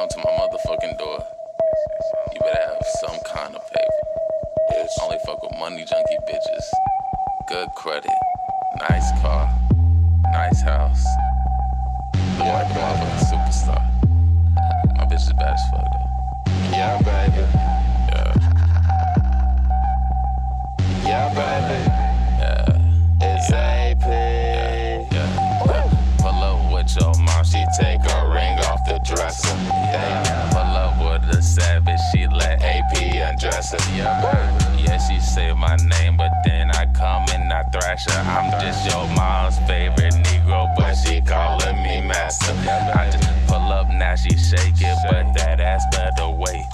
my motherfucking door. You better have some kind of paper. Only fuck with money junkie bitches. Good credit, nice car, nice house. Look like a motherfucking superstar. My bitch is bad as fuck though. Yeah, baby. Her. Yeah, yeah, she say my name, but then I come and I thrash her. I'm just your mom's favorite Negro, but she calling me master. I just pull up now, she shake it, but that ass better wait.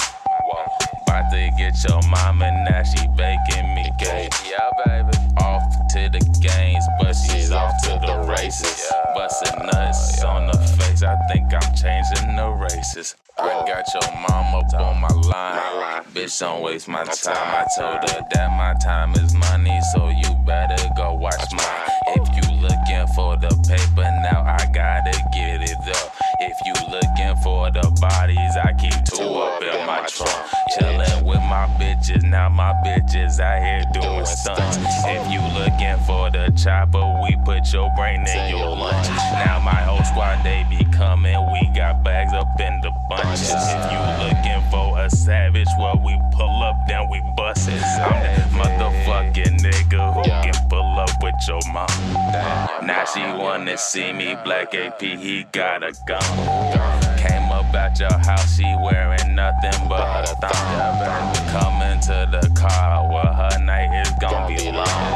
About to get your mama, now she baking me cake. Yeah, baby. Off to the games, but she's off to the races. Bustin' nuts on the I think I'm changing the races. I got your mom up on my line. Bitch, don't waste my time. I told her that my time is money, so you better go watch mine. If you looking for the paper, now I gotta get it up. If you looking for the bodies, I keep two up in my trunk. Chillin' with my bitches, now my bitches out here doing stunts. If you looking for the chopper, we put your brain in your lunch. Now my whole squad, they be coming, we got bags up in the bunches. If you looking for a savage, well, we pull up, then we bust it. I'm that motherfucking nigga who can pull up with your mom. Now she wanna see me, Black AP, he got a gun. Came up at your house, she wearing nothing but her thumb. Coming to the car, well, her night is gonna be long.